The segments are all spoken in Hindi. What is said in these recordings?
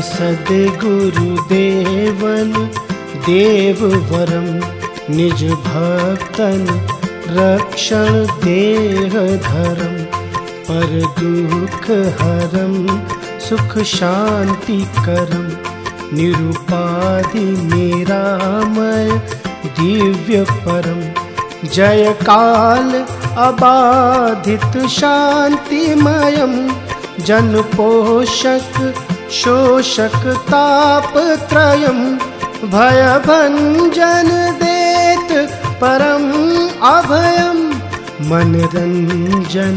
सद्गुरुदेवन देववरं निज भक्तन, रक्षण देह धरम, पर दुख हरम, सुख शांति करम, निरुपाधि निरामय, दिव्य परम। जय काल अबाधित शांतिमयम, जन शोषकतापत्रयं भयभञ्जन देत् परम् अभयं। मनरञ्जन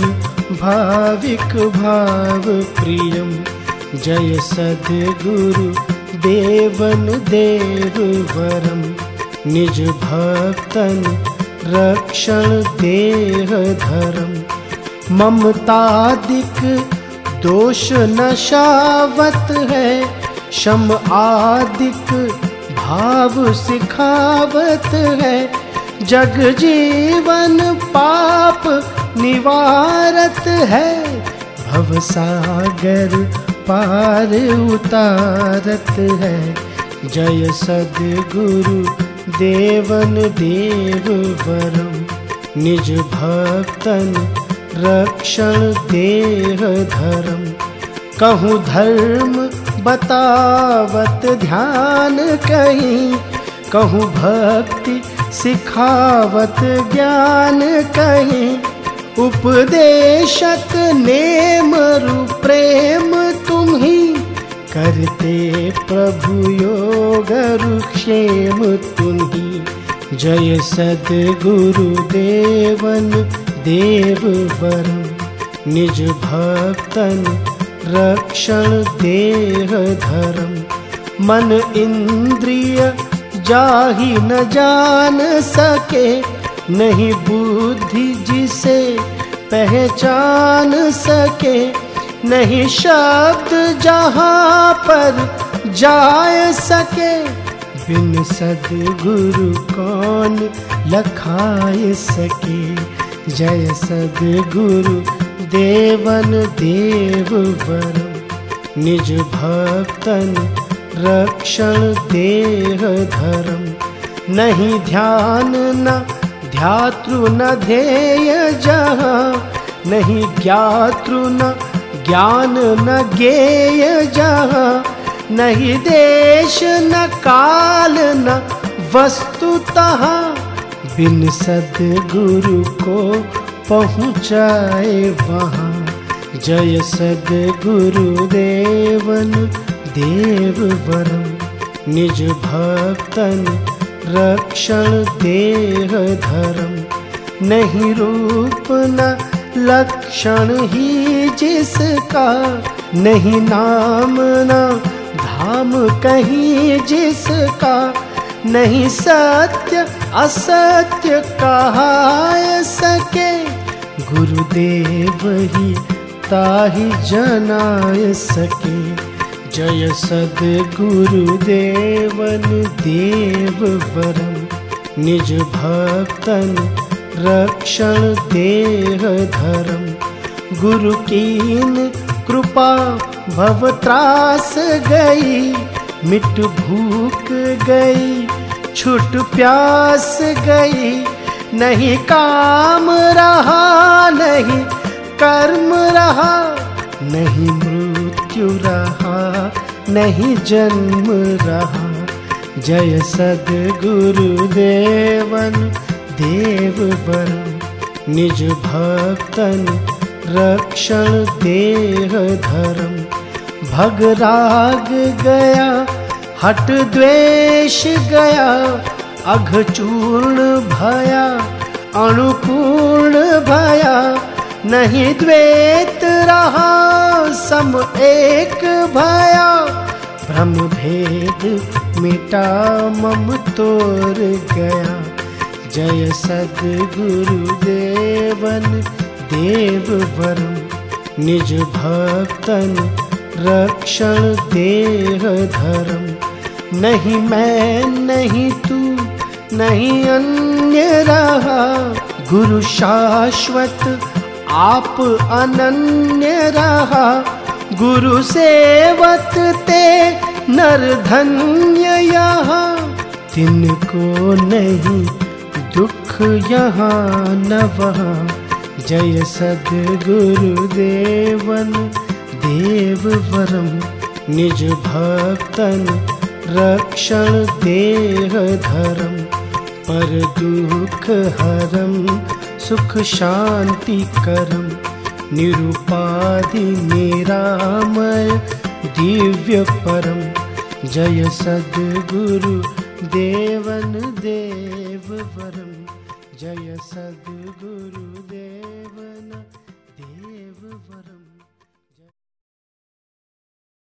भाविक भावप्रियं जय सद्गुरु देवन देववरं निज भक्त रक्षण देहधरं ममतादिक दोष नशावत है, शम आदिक भाव सिखावत है। जग जीवन पाप निवारत है, भव सागर पार उतारत है। जय सदगुरु देवन देव वरम, निज भक्तन रक्षण देह धर्म। कहूँ धर्म बतावत ध्यान कहीं। कहूँ भक्ति सिखावत ज्ञान कहीं। उपदेशक नेम रु प्रेम तुम ही करते प्रभु योग क्षेम तुम्ही। जय सदगुरु देवन देव वरम निज भक्तन रक्षण देह धर्म। मन इंद्रिय जाही न जान सके, नहीं बुद्धि जिसे पहचान सके, नहीं शब्द जहाँ पर जाए सके। बिन सदगुरु कौन लखाए सके? जय सदगुरु देवन देव वरम निज भक्तन रक्षण देह धर्म। नहीं ध्यान न ध्यातृ न ध्येय जहाँ, नहीं ज्ञातृ न ज्ञान न गेय जहाँ, नहीं देश न काल न वस्तु बिन सदगुरु को पहुँचाए वहाँ। जय सदगुरु देवन, देव वरम। निज भक्तन रक्षण देह धर्म। नहीं रूप न लक्षण ही जिसका, नहीं नाम ना धाम कहीं जिसका। नहीं सत्य, असत्य कहा सके। गुरुदेव ही ताही जनाय सके। जय सद गुरुदेवन देव वरम। निज भक्तन रक्षण देह धर्म। गुरु कीन कृपा भव त्रास गई, मिट भूख गई। छुट प्यास गई। नहीं काम रहा, नहीं कर्म रहा, नहीं मृत्यु रहा, नहीं जन्म रहा। जय सदगुरु देवन देव बन, निज भक्तन रक्षण देह धर्म। भगराग गया हट द्वेष गया अघ चूर्ण भया, अनुपूर्ण भया, नहीं द्वेत रहा सम एक भया। भ्रम भेद मिटा मम तोर गया, जय सद्गुरुदेवन देव वरम, निज भक्तन रक्षण देह धर्म। नहीं मैं, नहीं तू, नहीं अन्य रहा। गुरु शाश्वत, आप अनन्य रहा। गुरु सेवत ते नर धन्य यहाँ। तिनको नहीं दुख यहाँ न वहाँ। जय सदगुरु देवन, देव वरम, निज भक्तन रक्षण देहधरं परदुख हरं सुख शान्ति जय सद्गुरु देवन देववरं जय सद्गुरुदेवन देववरम्